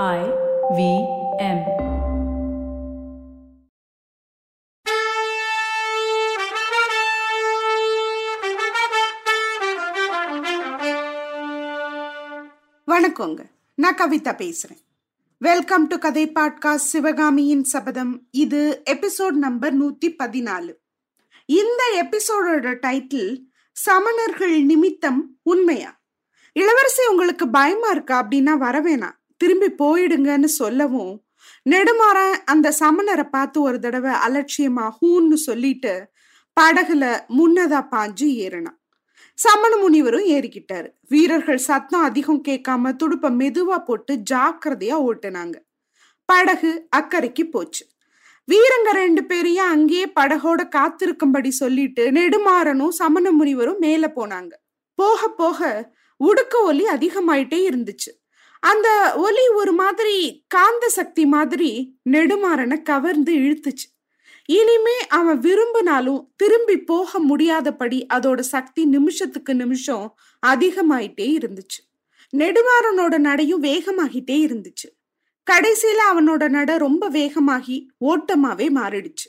I V M. வணக்கங்க. நான் கவிதா பேசுறேன். வெல்கம் டு கதை பாட்காஸ்ட் சிவகாமியின் சபதம். இது எபிசோட் நம்பர் நூத்தி பதினாலு. இந்த எபிசோடோட டைட்டில் சமணர்கள் நிமித்தம் உண்மையா? இளவரசி உங்களுக்கு பயமா இருக்கா அப்படின்னா வரவேணாம் திரும்பி போயிடுங்கன்னு சொல்லவும் நெடுமாறன் அந்த சமணரை பார்த்து ஒரு தடவை அலட்சியமா ஹூன்னு சொல்லிட்டு படகுல முன்னதா பாஞ்சு ஏறினான். சமண முனிவரும் ஏறிக்கிட்டாரு. வீரர்கள் சத்தம் அதிகம் கேட்காம துடுப்ப மெதுவா போட்டு ஜாக்கிரதையா ஓட்டுனாங்க. படகு அக்கறைக்கு போச்சு. வீரங்க ரெண்டு பேரையும் அங்கேயே படகோட காத்திருக்கும்படி சொல்லிட்டு நெடுமாறனும் சமண முனிவரும் மேல போனாங்க. போக போக உடுக்க ஒலி அதிகமாயிட்டே இருந்துச்சு. அந்த ஒலி ஒரு மாதிரி காந்த சக்தி மாதிரி நெடுமாறனை கவர்ந்து இழுத்துச்சு. இனிமே அவன் விரும்பினாலும் திரும்பி போக முடியாதபடி அதோட சக்தி நிமிஷத்துக்கு நிமிஷம் அதிகமாயிட்டே இருந்துச்சு. நெடுமாறனோட நடையும் வேகமாகிட்டே இருந்துச்சு. கடைசியில அவனோட நட ரொம்ப வேகமாகி ஓட்டமாவே மாறிடுச்சு.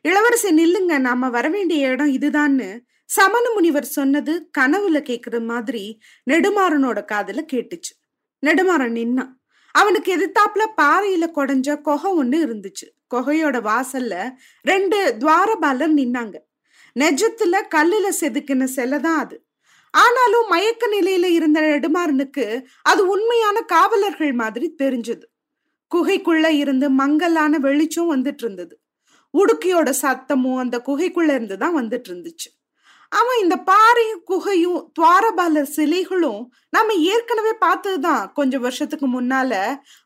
இளவரசி நில்லுங்க நாம வரவேண்டிய இடம் இதுதான்னு சமண முனிவர் சொன்னது கனவுல கேக்குற மாதிரி நெடுமாறனோட காதுல கேட்டுச்சு. நெடுமாறன் நின்னான். அவனுக்கு எதிர்த்தாப்புல பாறையில கொடைஞ்ச கொகை ஒண்ணு இருந்துச்சு. கொகையோட வாசல்ல ரெண்டு துவாரபாலர் நின்னாங்க. நெஜத்துல கல்லுல செதுக்கின சிலை தான் அது. ஆனாலும் மயக்க நிலையில இருந்த நெடுமாறனுக்கு அது உண்மையான காவலர்கள் மாதிரி தெரிஞ்சது. குகைக்குள்ள இருந்து மங்கலான வெளிச்சம் வந்துட்டு இருந்தது. உடுக்கியோட சத்தமும் அந்த குகைக்குள்ள இருந்து தான் வந்துட்டு இருந்துச்சு. அவன் இந்த பாறையும் குகையும் துவாரபாலர் சிலைகளும் நம்ம ஏற்கனவே பார்த்ததுதான் கொஞ்சம் வருஷத்துக்கு முன்னால.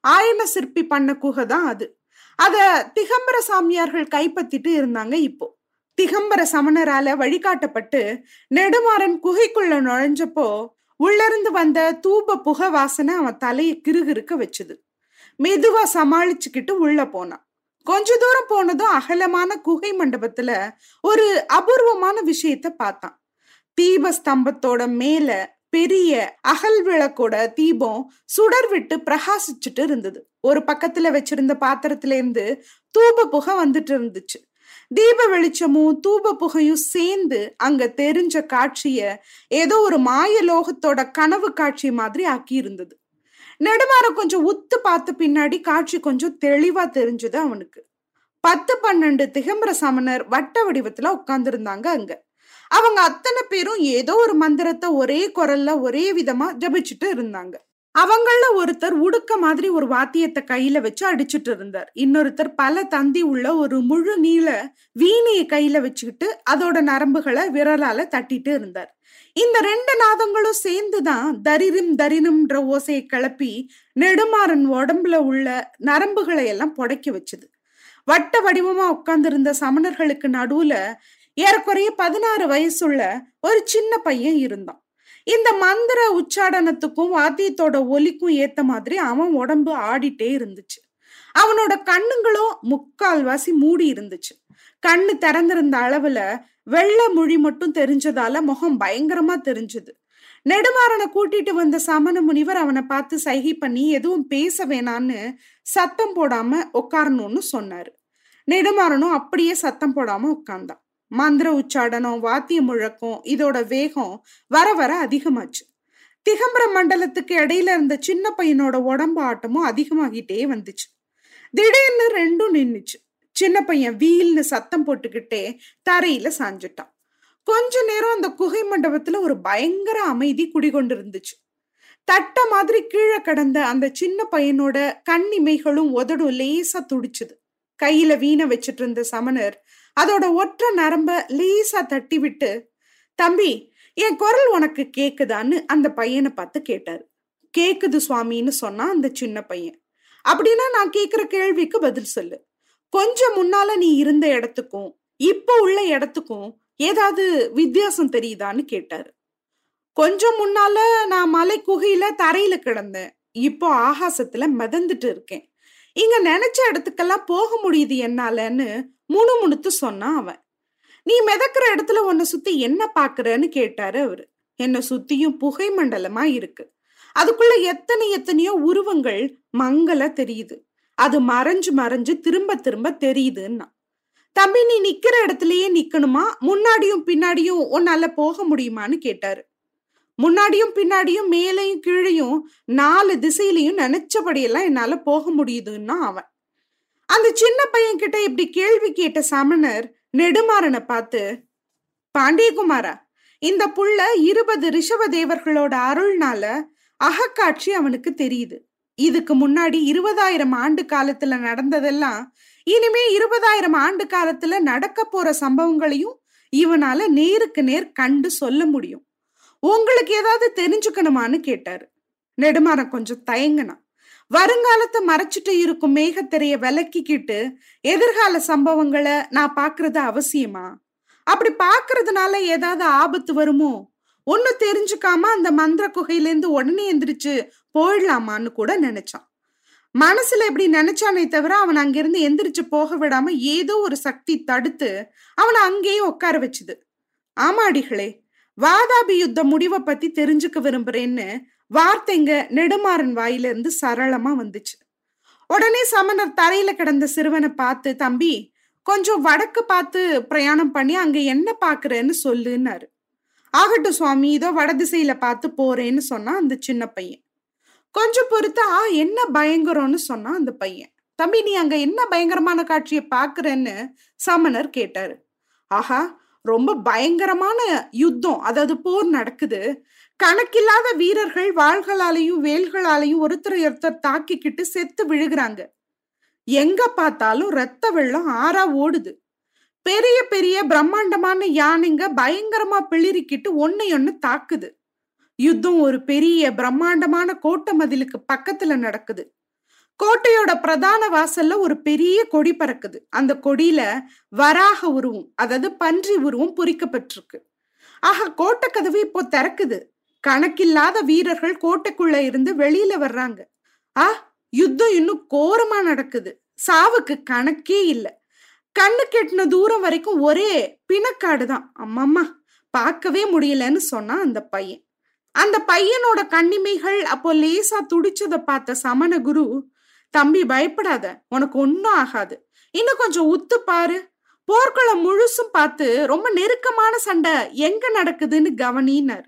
ஆயன சிற்பி பண்ண குகை தான் அது. அத திகம்பர சாமியார்கள் கைப்பற்றிட்டு இருந்தாங்க இப்போ. திகம்பர சமணரால வழிகாட்டப்பட்டு நெடுமாறன் குகைக்குள்ள நுழைஞ்சப்போ உள்ளிருந்து வந்த தூப புகை வாசனை அவன் தலையை கிருகிருக்க வச்சுது. மெதுவா சமாளிச்சுக்கிட்டு உள்ள போனான். கொஞ்ச தூரம் போனதும் அகலமான குகை மண்டபத்துல ஒரு அபூர்வமான விஷயத்த பார்த்தான். தீப ஸ்தம்பத்தோட மேல பெரிய அகல் விளக்கோட தீபம் சுடர் விட்டு பிரகாசிச்சுட்டு இருந்தது. ஒரு பக்கத்துல வச்சிருந்த பாத்திரத்துல இருந்து தூப புகை வந்துட்டு இருந்துச்சு. தீப வெளிச்சமும் தூப புகையும் சேர்ந்து அங்க தெரிஞ்ச காட்சிய ஏதோ ஒரு மாய லோகத்தோட கனவு காட்சி மாதிரி ஆக்கி இருந்தது நெடுமாறம் கொஞ்சம் உத்து பார்த்து பின்னாடி காட்சி கொஞ்சம் தெளிவா தெரிஞ்சுது அவனுக்கு. பத்து பன்னெண்டு திகம்பர சமணர் வட்ட வடிவத்துல உட்கார்ந்துருந்தாங்க அங்க. அவங்க அத்தனை பேரும் ஏதோ ஒரு மந்திரத்தை ஒரே குரல்ல ஒரே விதமா ஜபிச்சுட்டு இருந்தாங்க. அவங்கள ஒருத்தர் உடுக்க மாதிரி ஒரு வாத்தியத்தை கையில வச்சு அடிச்சுட்டு இருந்தார். இன்னொருத்தர் பல தந்தி உள்ள ஒரு முழு நீள வீணையை கையில வச்சுக்கிட்டு அதோட நரம்புகளை விரலால தட்டிட்டு இருந்தார். இந்த ரெண்டு நாதங்களும் சேர்ந்துதான் தரிரும் தரினும்ன்ற ஓசையை கிளப்பி நெடுமாறன் உடம்புல உள்ள நரம்புகளை எல்லாம் புடைக்க வச்சுது. வட்ட வடிவமா உட்கார்ந்திருந்த சமணர்களுக்கு நடுவுல ஏறக்குறைய பதினாறு வயசுள்ள ஒரு சின்ன பையன் இருந்தான். இந்த மந்திர உச்சாடனத்துக்கும் வாத்தியத்தோட ஒலிக்கும் ஏத்த மாதிரி அவன் உடம்பு ஆடிட்டே இருந்துச்சு. அவனோட கண்ணுங்களும் முக்கால்வாசி மூடி இருந்துச்சு. கண்ணு திறந்திருந்த அளவுல வெள்ள மொழி மட்டும் தெரிஞ்சதால முகம் பயங்கரமா தெரிஞ்சது. நெடுமாறனை கூட்டிட்டு வந்த சமண முனிவர் அவனை பார்த்து சைகை பண்ணி எதுவும் பேச வேணான்னு சத்தம் போடாம உட்காரணும்னு சொன்னாரு. நெடுமாறனும் அப்படியே சத்தம் போடாம உட்கார்ந்தான் மந்திர உச்சாடனம் வாத்திய முழக்கம் இதோட வேகம் வர வர அதிகமாச்சு. திகம்பர மண்டலத்துக்கு இடையில இருந்த சின்ன பையனோட உடம்பு ஆட்டமும் அதிகமாகிட்டே வந்துச்சு. திடீர்னு ரெண்டும் நின்றுச்சு சின்ன பையன் வீல்னு சத்தம் போட்டுக்கிட்டே தரையில சாஞ்சிட்டான். கொஞ்ச நேரம் அந்த குகை மண்டபத்துல ஒரு பயங்கர அமைதி குடிகொண்டு இருந்துச்சு தட்ட மாதிரி கீழே கடந்த அந்த சின்ன பையனோட கண்ணிமைகளும் உதடும் லேசா துடிச்சுது. கையில வீணை வச்சிட்டு இருந்த சமணர் அதோட ஒற்ற நரம்ப லேசா தட்டி விட்டு தம்பி என் குரல் உனக்கு கேக்குதான்னு அந்த பையனை பார்த்து கேட்டாரு. கேக்குது சுவாமின்னு சொன்னா அந்த சின்ன பையன். அப்படின்னா நான் கேக்குற கேள்விக்கு பதில் சொல்லு. கொஞ்சம் முன்னால நீ இருந்த இடத்துக்கும் இப்போ உள்ள இடத்துக்கும் ஏதாவது வித்தியாசம் தெரியுதான்னு கேட்டாரு. கொஞ்சம் முன்னால நான் மலை குகையில தரையில கிடந்தேன். இப்போ ஆகாசத்துல மிதந்துட்டு இருக்கேன். இங்க நினைச்ச இடத்துக்கெல்லாம் போக முடியுது என்னாலன்னு முணுமுணுத்து சொன்னான் அவன். நீ மிதக்கிற இடத்துல உன்னை சுத்தி என்ன பாக்குறன்னு கேட்டாரு அவரு. என்னை சுத்தியும் புகை மண்டலமா இருக்கு. அதுக்குள்ள எத்தனை எத்தனையோ உருவங்கள் மங்கள தெரியுது. அது மறைஞ்சு மறைஞ்சு திரும்ப திரும்ப தெரியுதுன்னா. தம்பி நீ நிக்கிற இடத்துலயே நிக்கணுமா? முன்னாடியும் பின்னாடியும் உன்னால போக முடியுமான்னு கேட்டாரு. முன்னாடியும் பின்னாடியும் மேலையும் கீழையும் நாலு திசையிலையும் நினைச்சபடியெல்லாம் என்னால போக முடியுதுன்னா அவன். அந்த சின்ன பையன் கிட்ட இப்படி கேள்வி கேட்ட சமணர் நெடுமாறனை பார்த்து பாண்டியகுமாரா இந்த புள்ள இருபது ரிஷப தேவர்களோட அருள்னால அகக்காட்சி அவனுக்கு தெரியுது. இதுக்கு முன்னாடி இருபதாயிரம் ஆண்டு காலத்துல நடந்ததெல்லாம் இனிமே இருபதாயிரம் ஆண்டு காலத்துல நடக்க போற சம்பவங்களையும் இவனால நேருக்கு நேர் கண்டு சொல்ல முடியும். உங்களுக்கு ஏதாவது தெரிஞ்சுக்கணுமான்னு கேட்டாரு. நெடுமாறன் கொஞ்சம் தயங்கினான். வருங்காலத்தை மறைச்சிட்டு இருக்கும் மேகத்திரைய விளக்கிக்கிட்டு எதிர்கால சம்பவங்களை நான் பாக்குறது அவசியமா? அப்படி பாக்குறதுனால ஏதாவது ஆபத்து வருமோ? ஒன்னு தெரிஞ்சுக்காம அந்த மந்திர குகையிலேருந்து உடனே எந்திரிச்சு போயிடலாமான்னு கூட நினைச்சான். மனசுல இப்படி நினைச்சானே தவிர அவன் அங்கிருந்து எந்திரிச்சு போக விடாம ஏதோ ஒரு சக்தி தடுத்து அவனை அங்கேயே உட்கார வச்சுது. ஆமாடிகளே வாதாபி யுத்த முடிவை பத்தி தெரிஞ்சுக்க விரும்புறேன்னு வார்த்தைங்க நெடுமாறன் வாயிலிருந்து சரளமா வந்துச்சு. உடனே சமணர் தரையில கிடந்த சிறுவனை பார்த்து தம்பி கொஞ்சம் வடக்கு பார்த்து பிரயாணம் பண்ணி அங்க என்ன பாக்குறேன்னு சொல்லுன்னாரு. ஆகட்டும் சுவாமி இதோ வடதிசையில பார்த்து போறேன்னு சொன்னா அந்த சின்ன பையன். கொஞ்சம் பொறுத்தா என்ன பயங்கரம்னு சொன்னான் அந்த பையன். தம்பி நீ அங்க என்ன பயங்கரமான காட்சியை பாக்குறன்னு சமணர் கேட்டாரு. ஆஹா ரொம்ப பயங்கரமான யுத்தம். அதாவது போர் நடக்குது. கணக்கில்லாத வீரர்கள் வாள்களாலையும் வேல்களாலையும் ஒருத்தர் ஒருத்தர் தாக்கிக்கிட்டு செத்து விழுகிறாங்க. எங்க பார்த்தாலும் ரத்த வெள்ளம் ஆறா ஓடுது. பெரிய பெரிய பிரம்மாண்டமான யானைங்க பயங்கரமா பிளிரிக்கிட்டு ஒன்னையொன்னு தாக்குது. யுத்தம் ஒரு பெரிய பிரம்மாண்டமான கோட்டை மதிலுக்கு பக்கத்துல நடக்குது. கோட்டையோட பிரதான வாசல்ல ஒரு பெரிய கொடி பறக்குது. அந்த கொடியில வராக உருவம் அதாவது பன்றி உருவம் பொறிக்கப்பட்டிருக்கு. ஆக கோட்டை கதவு இப்போ திறக்குது. கணக்கில்லாத வீரர்கள் கோட்டைக்குள்ள இருந்து வெளியில வர்றாங்க. ஆ யுத்தம் இன்னும் கோரமா நடக்குது. சாவுக்கு கணக்கே இல்லை. கண்ணு கெட்டின தூரம் வரைக்கும் ஒரே பிணக்காடு தான். அம்மம்மா பார்க்கவே முடியலன்னு சொன்னா அந்த பையன். அந்த பையனோட கண்ணிமைகள் அப்போ லேசா துடிச்சதை பார்த்த சமண குரு தம்பி பயப்படாத உனக்கு ஒன்னும் ஆகாது. இன்னும் கொஞ்சம் உத்து பாரு. போர்க்களம் முழுசும் பார்த்து ரொம்ப நெருக்கமான சண்டை எங்க நடக்குதுன்னு கவனினர்.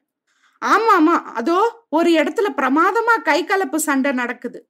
ஆமா ஆமா அதோ ஒரு இடத்துல பிரமாதமா கை கலப்பு சண்டை நடக்குது.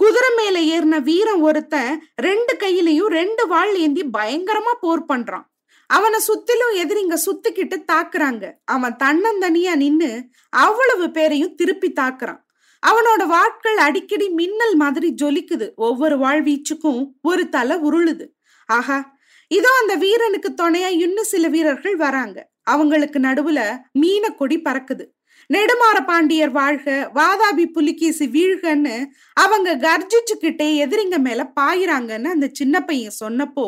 குதிரை மேல ஏறின வீரன் ஒருத்தன் ரெண்டு கையிலையும் ரெண்டு வாழ் ஏந்தி பயங்கரமா போர் பண்றான். அவனை சுத்திலும் எதிரிங்க சுத்திக்கிட்டு தாக்குறாங்க. அவன் தன்னந்தனியா நின்னு அவ்வளவு பேரையும் திருப்பி தாக்குறான். அவனோட வாட்கள் அடிக்கடி மின்னல் மாதிரி ஜொலிக்குது. ஒவ்வொரு வாழ்வீச்சுக்கும் ஒரு தலை உருளுது. ஆஹா இதோ அந்த வீரனுக்கு துணையா இன்னும் சில வீரர்கள் வராங்க. அவங்களுக்கு நடுவுல மீன கொடி பறக்குது. நெடுமாற பாண்டியர் வாழ்க வாதாபி புலிகேசி வீழ்கன்னு அவங்க கர்ஜிச்சுக்கிட்டே எதிரிங்க மேல பாயிறாங்கன்னு அந்த சின்ன பையன் சொன்னப்போ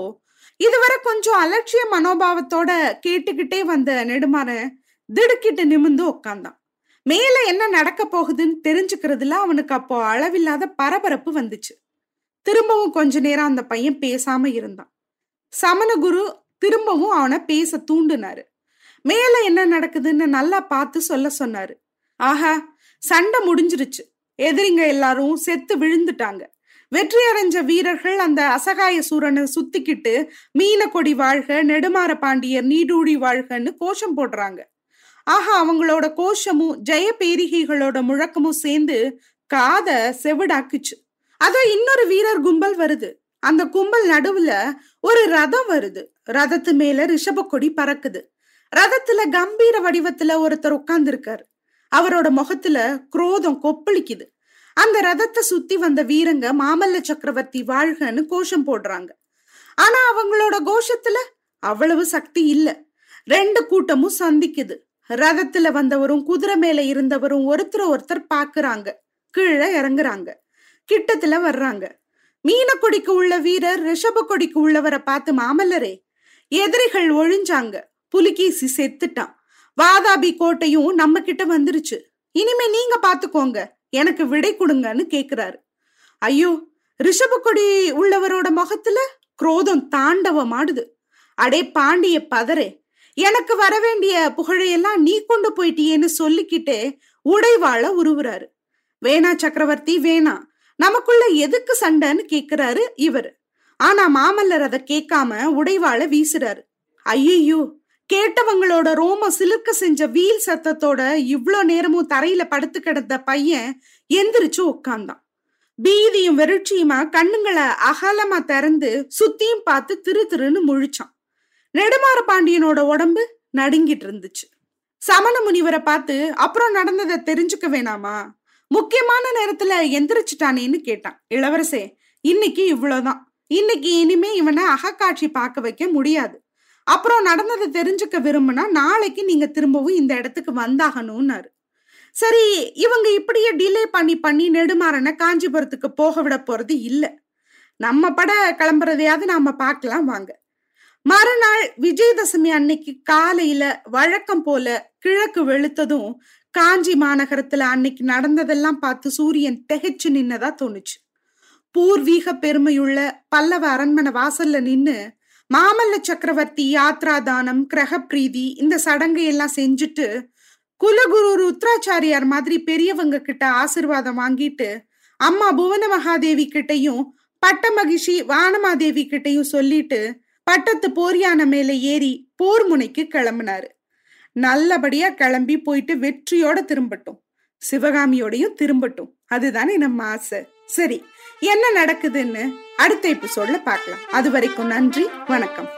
இதுவரை கொஞ்சம் அலட்சிய மனோபாவத்தோட கேட்டுக்கிட்டே வந்த நெடுமாறன் திடுக்கிட்டு நிமிந்து உட்காந்தான் மேல என்ன நடக்க போகுதுன்னு தெரிஞ்சுக்கிறதுல அவனுக்கு அப்போ அளவில்லாத பரபரப்பு வந்துச்சு. திரும்பவும் கொஞ்ச நேரம் அந்த பையன் பேசாம இருந்தான். சமணகுரு திரும்பவும் அவனை பேச தூண்டுனாரு. மேல என்ன நடக்குதுன்னு நல்லா பார்த்து சொல்ல சொன்னாரு. ஆஹா சண்டை முடிஞ்சிருச்சு. எதிரிங்க எல்லாரும் செத்து விழுந்துட்டாங்க. வெற்றி அடைஞ்ச வீரர்கள் அந்த அசகாய சூரனை சுத்திக்கிட்டு மீன கொடி வாழ்க நெடுமாற பாண்டியர் நீடூடி வாழ்கன்னு கோஷம் போடுறாங்க. ஆஹா அவங்களோட கோஷமும் ஜெய பேரிகைகளோட முழக்கமும் சேர்ந்து காத செவிடாக்குச்சு. அதோ இன்னொரு வீரர் கும்பல் வருது. அந்த கும்பல் நடுவுல ஒரு ரதம் வருது. ரதத்து மேல ரிஷப கொடி பறக்குது. ரதத்துல கம்பீர வடிவத்துல ஒருத்தர் உட்கார்ந்துருக்காரு. அவரோட முகத்துல குரோதம் கொப்பளிக்குது. அந்த ரதத்தை சுத்தி வந்த வீரங்க மாமல்ல சக்கரவர்த்தி வாழ்கன்னு கோஷம் போடுறாங்க. ஆனா அவங்களோட கோஷத்துல அவ்வளவு சக்தி இல்ல. ரெண்டு கூட்டமும் சந்திக்குது. ரதத்துல வந்தவரும் குதிரை மேல இருந்தவரும் ஒருத்தர் ஒருத்தர் பாக்குறாங்க. கீழே இறங்குறாங்க. கிட்டத்துல வர்றாங்க. மீன கொடிக்கு உள்ள வீரர் ரிஷப கொடிக்கு உள்ளவரை பார்த்து மாமல்லரே எதிரிகள் ஒழிஞ்சாங்க. புலிகேசி செத்துட்டான். வாதாபி கோட்டையும் நம்ம கிட்ட வந்துருச்சு. இனிமே நீங்க பாத்துக்கோங்க. எனக்கு விடை கொடுங்கன்னு கேக்குறாரு. ஐயோ ரிஷபக்கொடி உள்ளவரோட முகத்துல குரோதம் தாண்டவமாடுது. அடே பாண்டிய பதறே எனக்கு வர வேண்டிய புகழையெல்லாம் நீ கொண்டு போயிட்டியேன்னு சொல்லிக்கிட்டே உடைவாழ உருவுறாரு. வேணா சக்கரவர்த்தி வேணா நமக்குள்ள எதுக்கு சண்டைன்னு கேக்குறாரு இவர். ஆனா மாமல்லர் அதை கேட்காம உடைவாழ வீசுறாரு. ஐயையோ கேட்டவங்களோட ரோம சிலிர்க்க செஞ்ச வீல் சத்தத்தோட இவ்வளோ நேரமும் தரையில படுத்து கிடந்த பையன் எந்திரிச்சு உட்கார்ந்தான் பீதியும் வெறிச்சியுமா கண்ணுங்களை அகலமா திறந்து சுத்தியும் பார்த்து திரு திருன்னு முழிச்சான். நெடுமாற பாண்டியனோட உடம்பு நடுங்கிட்டு இருந்துச்சு. சமண முனிவரை பார்த்து அப்புறம் நடந்ததை தெரிஞ்சுக்க வேணாமா? முக்கியமான நேரத்துல எந்திரிச்சிட்டானேன்னு கேட்டான். இளவரசே இன்னைக்கு இவ்வளவுதான். இன்னைக்கு இனிமே இவனை அகக்காட்சி பார்க்க வைக்க முடியாது. அப்புறம் நடந்ததை தெரிஞ்சுக்க விரும்புனா நாளைக்கு நீங்க திரும்பவும் இந்த இடத்துக்கு வந்தாகணும்னாரு. சரி இவங்க இப்படியே டிலே பண்ணி பண்ணி நெடுமாறனை காஞ்சிபுரத்துக்கு போக விட போறது இல்ல. நம்ம பட கிளம்புறதையாவது நாம பார்க்கலாம் வாங்க. மறுநாள் விஜயதசமி அன்னைக்கு காலையில வழக்கம் போல கிழக்கு வெளுத்ததும் காஞ்சி மாநகரத்துல அன்னைக்கு நடந்ததெல்லாம் பார்த்து சூரியன் திகைச்சு நின்னதா தோணுச்சு. பூர்வீக பெருமையுள்ள பல்லவ அரண்மனை வாசல்ல நின்னு மாமல்ல சக்கரவர்த்தி யாத்ராதானம் கிரகப்பிரீதி இந்த சடங்கு எல்லாம் செஞ்சுட்டு குலகுரு ருத்ராச்சாரியார் மாதிரி பெரியவங்க கிட்ட ஆசிர்வாதம் வாங்கிட்டு அம்மா புவன மகாதேவி கிட்டையும் பட்ட மகிஷி வானமாதேவி கிட்டையும் சொல்லிட்டு பட்டத்து போரியான மேல ஏறி போர் முனைக்கு கிளம்புனாரு. நல்லபடியா கிளம்பி போயிட்டு வெற்றியோட திரும்பட்டும். சிவகாமியோடையும் திரும்பட்டும். அதுதானே நம்ம ஆசை. சரி என்ன நடக்குதுன்னு அடுத்த சொல்ல பார்க்கலாம். அது வரைக்கும் நன்றி வணக்கம்.